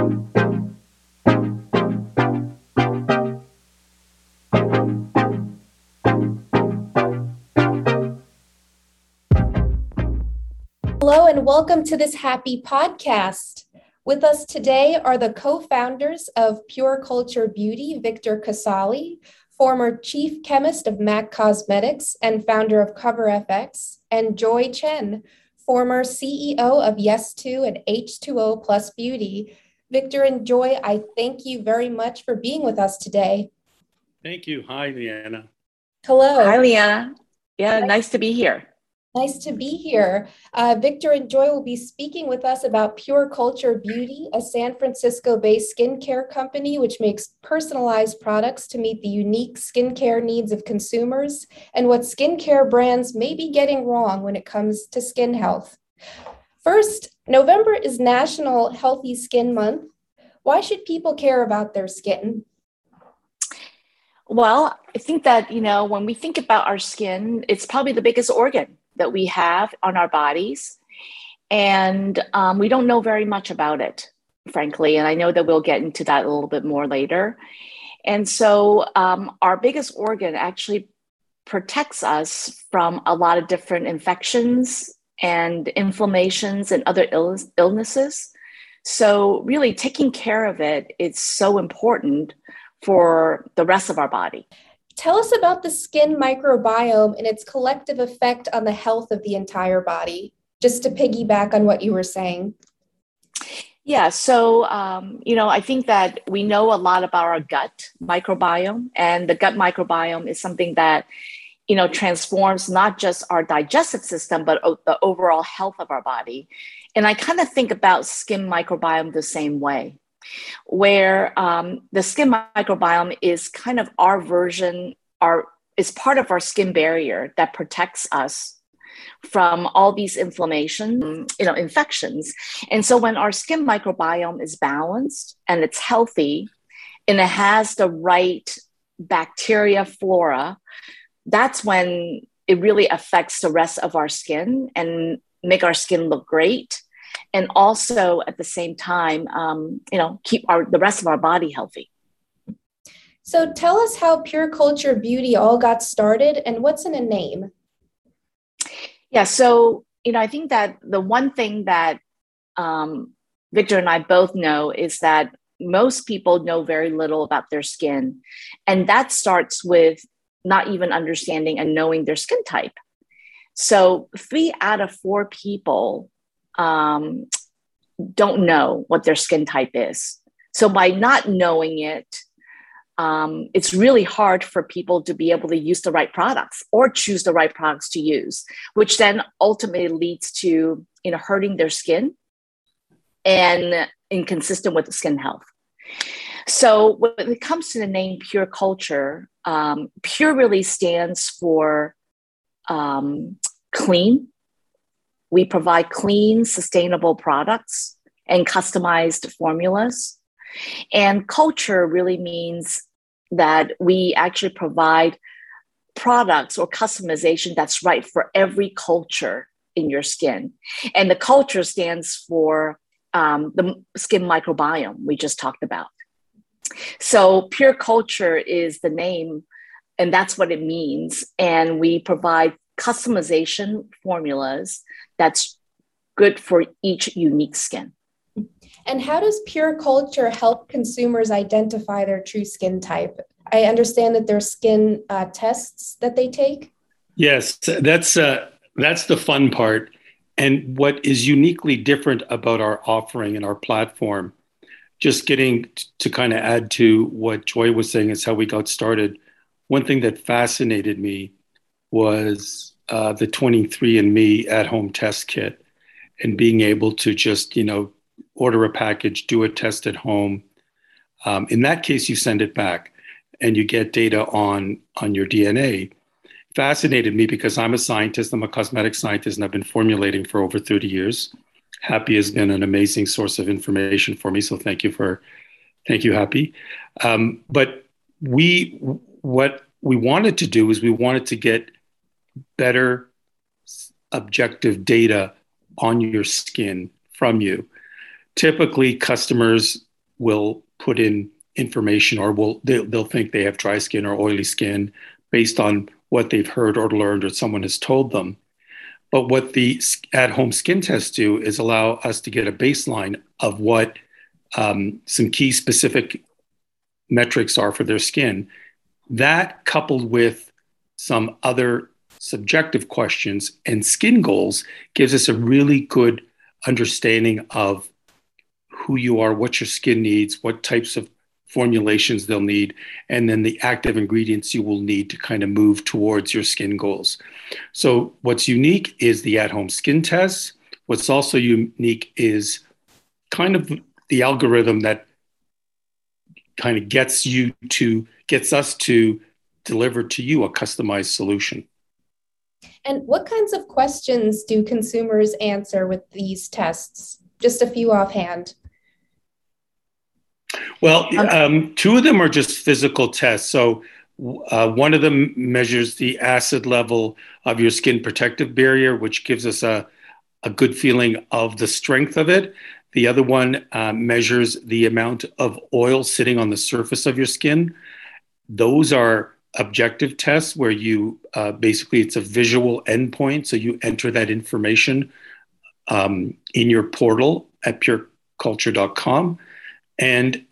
Hello, and welcome to this Happi podcast. With us today are the co founders of Pure Culture Beauty, Victor Casale, former chief chemist of MAC Cosmetics and founder of CoverFX, and Joy Chen, former CEO of YesTo and H2O Plus Beauty. Victor and Joy, I thank you very much for being with us today. Thank you. Hi, Leanna. Hello. Hi, Leanna. Yeah, nice to be here. Nice to be here. Uh, Victor and Joy will be speaking with us about Pure Culture Beauty, a San Francisco based skincare company which makes personalized products to meet the unique skincare needs of consumers and what skincare brands may be getting wrong when it comes to skin health. First, November is National Healthy Skin Month. Why should people care about their skin? Well, I think that, you know, when we think about our skin, it's probably the biggest organ that we have on our bodies. And um, we don't know very much about it, frankly. And I know that we'll get into that a little bit more later. And so, um, our biggest organ actually protects us from a lot of different infections and inflammations and other Ill- illnesses. So, really, taking care of it is so important for the rest of our body. Tell us about the skin microbiome and its collective effect on the health of the entire body, just to piggyback on what you were saying. Yeah, so um, you know, I think that we know a lot about our gut microbiome, and the gut microbiome is something that you know transforms not just our digestive system, but o- the overall health of our body. And I kind of think about skin microbiome the same way where um, the skin microbiome is kind of our version, our is part of our skin barrier that protects us from all these inflammation, you know, infections. And so when our skin microbiome is balanced and it's healthy and it has the right bacteria flora, that's when it really affects the rest of our skin and make our skin look great and also at the same time, um, you know, keep our the rest of our body healthy. So tell us how Pure Culture Beauty all got started and what's in a name. Yeah, so you know, I think that the one thing that um, Victor and I both know is that most people know very little about their skin, and that starts with not even understanding and knowing their skin type. So, three out of four people um, don't know what their skin type is. So by not knowing it, um, it's really hard for people to be able to use the right products or choose the right products to use, which then ultimately leads to you know hurting their skin and inconsistent with skin health. So when it comes to the name Pure Culture, um, Pure really stands for um, clean, we provide clean, sustainable products and customized formulas. And culture really means that we actually provide products or customization that's right for every culture in your skin. And the culture stands for um, the skin microbiome we just talked about. So, pure culture is the name, and that's what it means. And we provide customization formulas that's good for each unique skin. And how does Pure Culture help consumers identify their true skin type? I understand that there's skin uh, tests that they take. Yes, that's uh, that's the fun part. And what is uniquely different about our offering and our platform, just getting to kind of add to what Joy was saying is how we got started. One thing that fascinated me was uh, the 23andMe at home test kit and being able to just, you know, order a package, do a test at home. Um, in that case, you send it back and you get data on, on your DNA. Fascinated me because I'm a scientist, I'm a cosmetic scientist, and I've been formulating for over 30 years. Happi has been an amazing source of information for me. So thank you for, thank you, Happi. Um, but we, what we wanted to do is we wanted to get better objective data on your skin from you. Typically, customers will put in information or will they'll, they'll think they have dry skin or oily skin based on what they've heard or learned or someone has told them. But what the at home skin tests do is allow us to get a baseline of what um, some key specific metrics are for their skin. That coupled with some other subjective questions and skin goals gives us a really good understanding of who you are, what your skin needs, what types of formulations they'll need, and then the active ingredients you will need to kind of move towards your skin goals. So, what's unique is the at home skin test. What's also unique is kind of the algorithm that kind of gets you to, gets us to deliver to you a customized solution. And what kinds of questions do consumers answer with these tests? Just a few offhand. Well, um, two of them are just physical tests. So uh, one of them measures the acid level of your skin protective barrier, which gives us a, a good feeling of the strength of it. The other one uh, measures the amount of oil sitting on the surface of your skin. Those are objective tests where you uh, basically it's a visual endpoint. So you enter that information um, in your portal at pureculture.com. And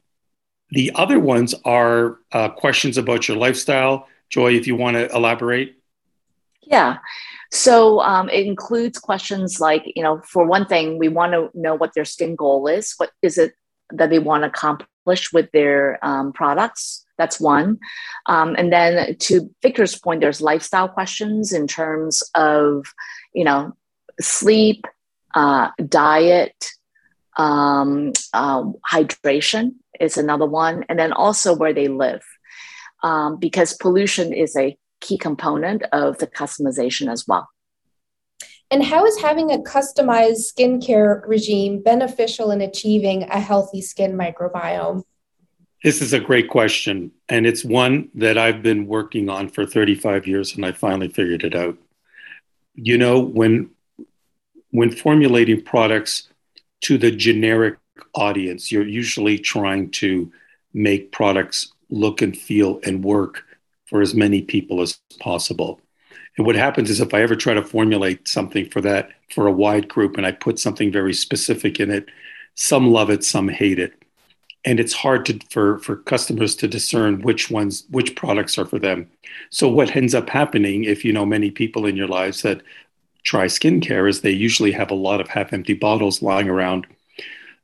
the other ones are uh, questions about your lifestyle. Joy, if you want to elaborate. Yeah. So um, it includes questions like, you know, for one thing, we want to know what their skin goal is. What is it that they want to accomplish with their um, products? That's one. Um, and then to Victor's point, there's lifestyle questions in terms of, you know, sleep, uh, diet, um, uh, hydration is another one, and then also where they live, um, because pollution is a key component of the customization as well. And how is having a customized skincare regime beneficial in achieving a healthy skin microbiome? This is a great question. And it's one that I've been working on for 35 years and I finally figured it out. You know, when when formulating products to the generic audience, you're usually trying to make products look and feel and work for as many people as possible. And what happens is if I ever try to formulate something for that for a wide group and I put something very specific in it, some love it, some hate it. And it's hard to, for, for customers to discern which ones, which products are for them. So what ends up happening if you know many people in your lives that try skincare is they usually have a lot of half empty bottles lying around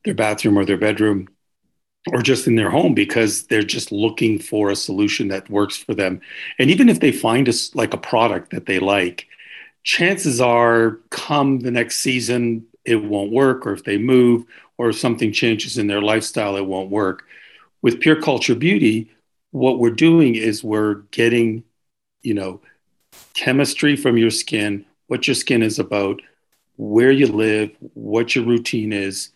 their bathroom or their bedroom or just in their home because they're just looking for a solution that works for them. And even if they find a, like a product that they like, chances are come the next season it won't work or if they move or if something changes in their lifestyle it won't work. With Pure Culture Beauty, what we're doing is we're getting, you know, chemistry from your skin, what your skin is about, where you live, what your routine is,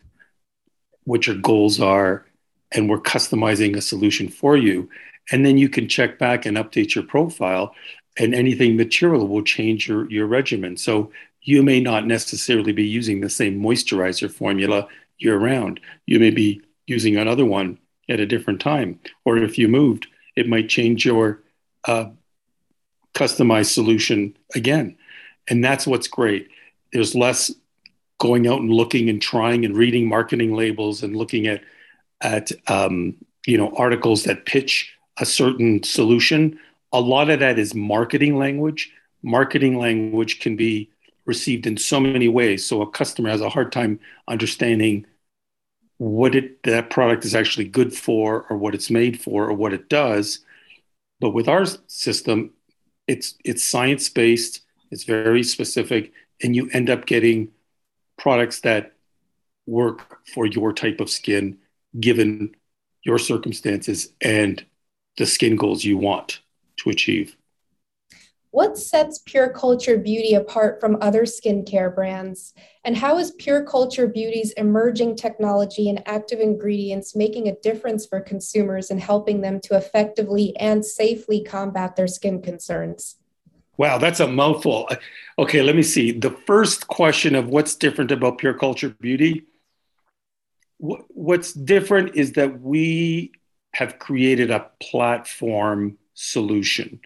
what your goals are, and we're customizing a solution for you. And then you can check back and update your profile, and anything material will change your, your regimen. So you may not necessarily be using the same moisturizer formula year round. You may be using another one at a different time. Or if you moved, it might change your uh, customized solution again. And that's what's great. There's less going out and looking and trying and reading marketing labels and looking at at um, you know articles that pitch a certain solution. A lot of that is marketing language. Marketing language can be received in so many ways. So a customer has a hard time understanding what it that product is actually good for or what it's made for or what it does. But with our system it's it's science based it's very specific and you end up getting products that work for your type of skin, given your circumstances and the skin goals you want to achieve. What sets Pure Culture Beauty apart from other skincare brands? And how is Pure Culture Beauty's emerging technology and active ingredients making a difference for consumers and helping them to effectively and safely combat their skin concerns? Wow, that's a mouthful. Uh, okay, let me see. The first question of what's different about Pure Culture Beauty. what's different is that we have created a platform solution.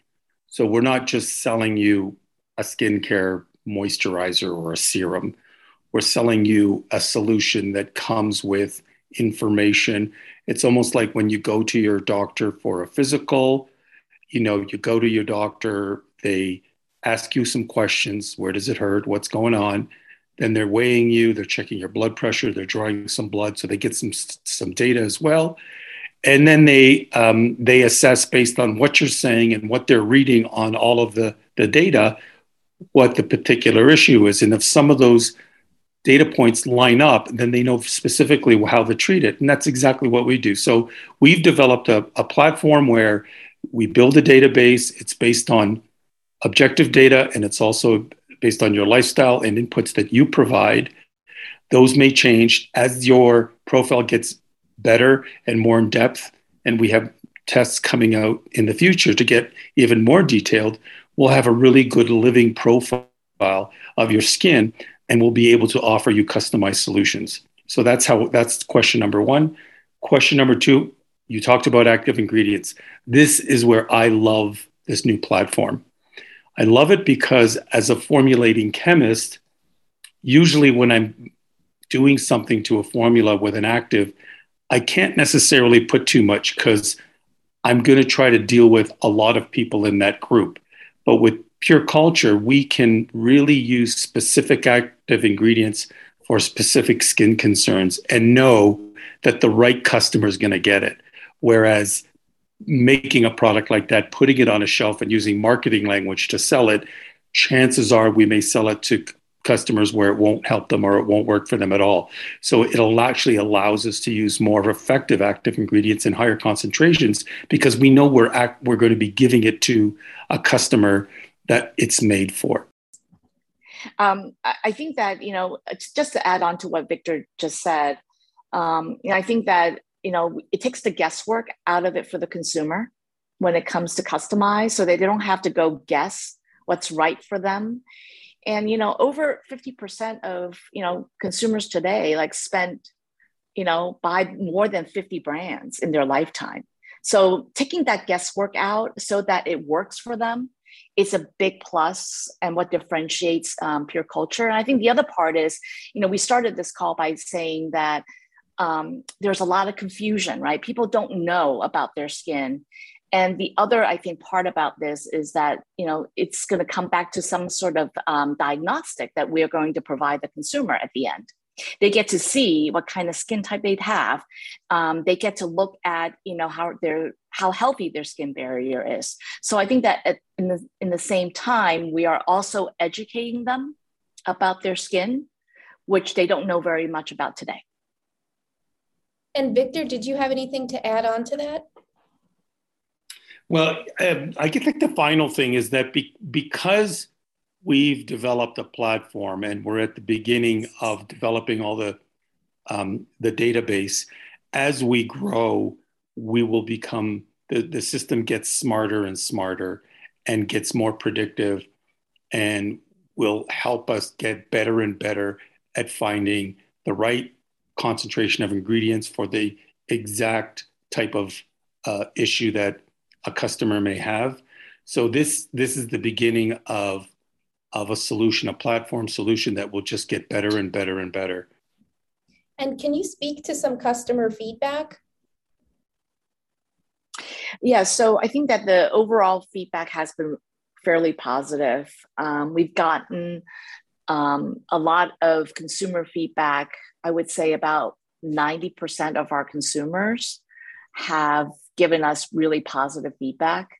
So we're not just selling you a skincare moisturizer or a serum. We're selling you a solution that comes with information. It's almost like when you go to your doctor for a physical, you know, you go to your doctor, they ask you some questions. Where does it hurt? What's going on? Then they're weighing you, they're checking your blood pressure, they're drawing some blood, so they get some some data as well. And then they um, they assess based on what you're saying and what they're reading on all of the, the data, what the particular issue is. And if some of those data points line up, then they know specifically how to treat it. And that's exactly what we do. So we've developed a, a platform where we build a database. It's based on objective data and it's also based on your lifestyle and inputs that you provide. Those may change as your profile gets better and more in depth. And we have tests coming out in the future to get even more detailed. We'll have a really good living profile of your skin and we'll be able to offer you customized solutions. So that's how that's question number one. Question number two, you talked about active ingredients. This is where I love this new platform. I love it because as a formulating chemist, usually when I'm doing something to a formula with an active, I can't necessarily put too much because I'm going to try to deal with a lot of people in that group. But with pure culture, we can really use specific active ingredients for specific skin concerns and know that the right customer is going to get it. Whereas making a product like that, putting it on a shelf and using marketing language to sell it, chances are we may sell it to customers where it won't help them or it won't work for them at all. So it'll actually allows us to use more effective active ingredients in higher concentrations because we know we're act, we're going to be giving it to a customer that it's made for. Um, I think that you know, just to add on to what Victor just said, um, you know, I think that you know, it takes the guesswork out of it for the consumer when it comes to customize so they don't have to go guess what's right for them. And, you know, over 50% of, you know, consumers today like spend, you know, buy more than 50 brands in their lifetime. So taking that guesswork out so that it works for them is a big plus and what differentiates um, pure culture. And I think the other part is, you know, we started this call by saying that um, there's a lot of confusion, right? People don't know about their skin. And the other, I think, part about this is that you know it's going to come back to some sort of um, diagnostic that we are going to provide the consumer at the end. They get to see what kind of skin type they have. Um, they get to look at you know how their how healthy their skin barrier is. So I think that at, in the in the same time, we are also educating them about their skin, which they don't know very much about today. And Victor, did you have anything to add on to that? Well, um, I think the final thing is that be, because we've developed a platform and we're at the beginning of developing all the um, the database, as we grow, we will become the, the system gets smarter and smarter and gets more predictive and will help us get better and better at finding the right concentration of ingredients for the exact type of uh, issue that a customer may have. So this this is the beginning of of a solution, a platform solution that will just get better and better and better. And can you speak to some customer feedback? Yeah, so I think that the overall feedback has been fairly positive. Um, we've gotten um, a lot of consumer feedback I would say about 90% of our consumers have given us really positive feedback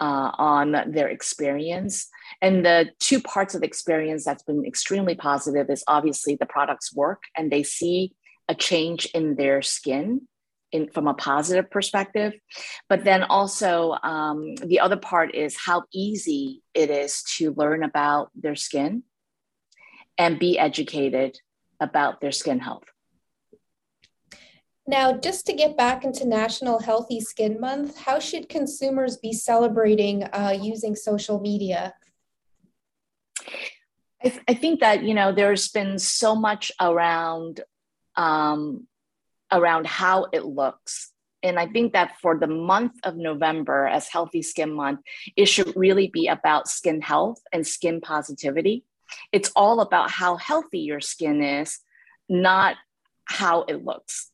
uh, on their experience. And the two parts of experience that's been extremely positive is obviously the products work and they see a change in their skin in, from a positive perspective. But then also, um, the other part is how easy it is to learn about their skin and be educated about their skin health. Now, just to get back into National Healthy Skin Month, how should consumers be celebrating uh, using social media? I, th- I, think that you know there's been so much around um, around how it looks. And I think that for the month of November, as Healthy Skin Month, it should really be about skin health and skin positivity. It's all about how healthy your skin is, not how it looks.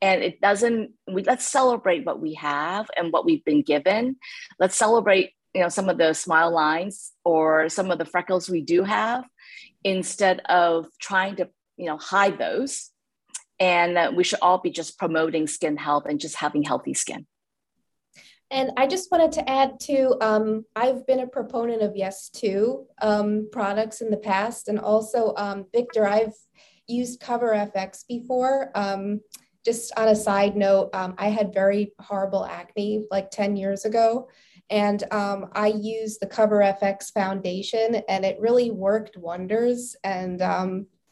And it doesn't, we, let's celebrate what we have and what we've been given. Let's celebrate you know some of the smile lines or some of the freckles we do have instead of trying to you know hide those and uh, we should all be just promoting skin health and just having healthy skin and I just wanted to add to, um, I've been a proponent of YesTo um, products in the past. And also, um, Victor, I've used Cover FX before. Um, just on a side note, um, I had very horrible acne like 10 years ago. And um, I used the Cover FX foundation and it really worked wonders. And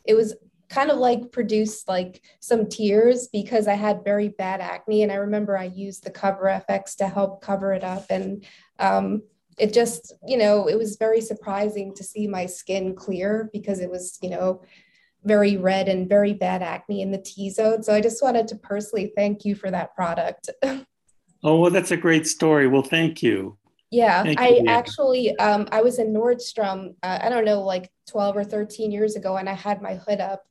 it was kind of like produced like some tears because I had very bad acne. And I remember I used the Cover FX to help cover it up. And um, it just, you know, it was very surprising to see my skin clear because it was, you know, very red and very bad acne in the T zone. So I just wanted to personally thank you for that product. oh, well, that's a great story. Well, thank you. Yeah, Thank I you, actually, um, I was in Nordstrom, uh, I don't know, like 12 or 13 years ago, and I had my hood up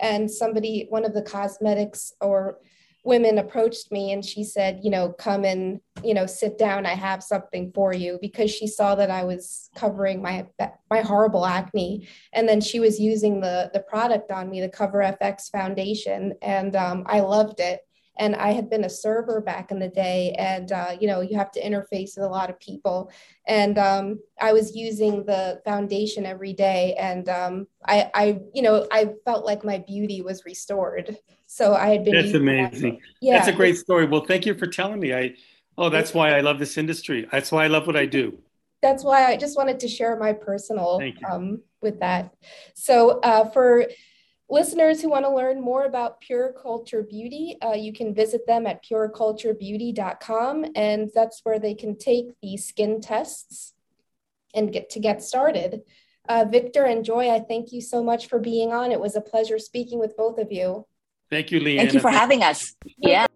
and somebody one of the cosmetics or women approached me and she said you know come and you know sit down. I have something for you because she saw that i was covering my my horrible acne. And then she was using the the product on me the cover fx foundation. And um, i loved it and I had been a server back in the day, and uh, you know you have to interface with a lot of people, and um, I was using the foundation every day, and um, I, I, you know, I felt like my beauty was restored. So I had been. That's amazing. That. Yeah, that's a great story. Well, thank you for telling me. I, oh, that's why I love this industry. That's why I love what I do. That's why I just wanted to share my personal um, with that. So uh, for Listeners who want to learn more about Pure Culture Beauty, uh, you can visit them at pureculturebeauty.com, and that's where they can take the skin tests and get to get started. Uh, Victor and Joy, I thank you so much for being on. It was a pleasure speaking with both of you. Thank you, Leanne. Thank you for having us. Yeah.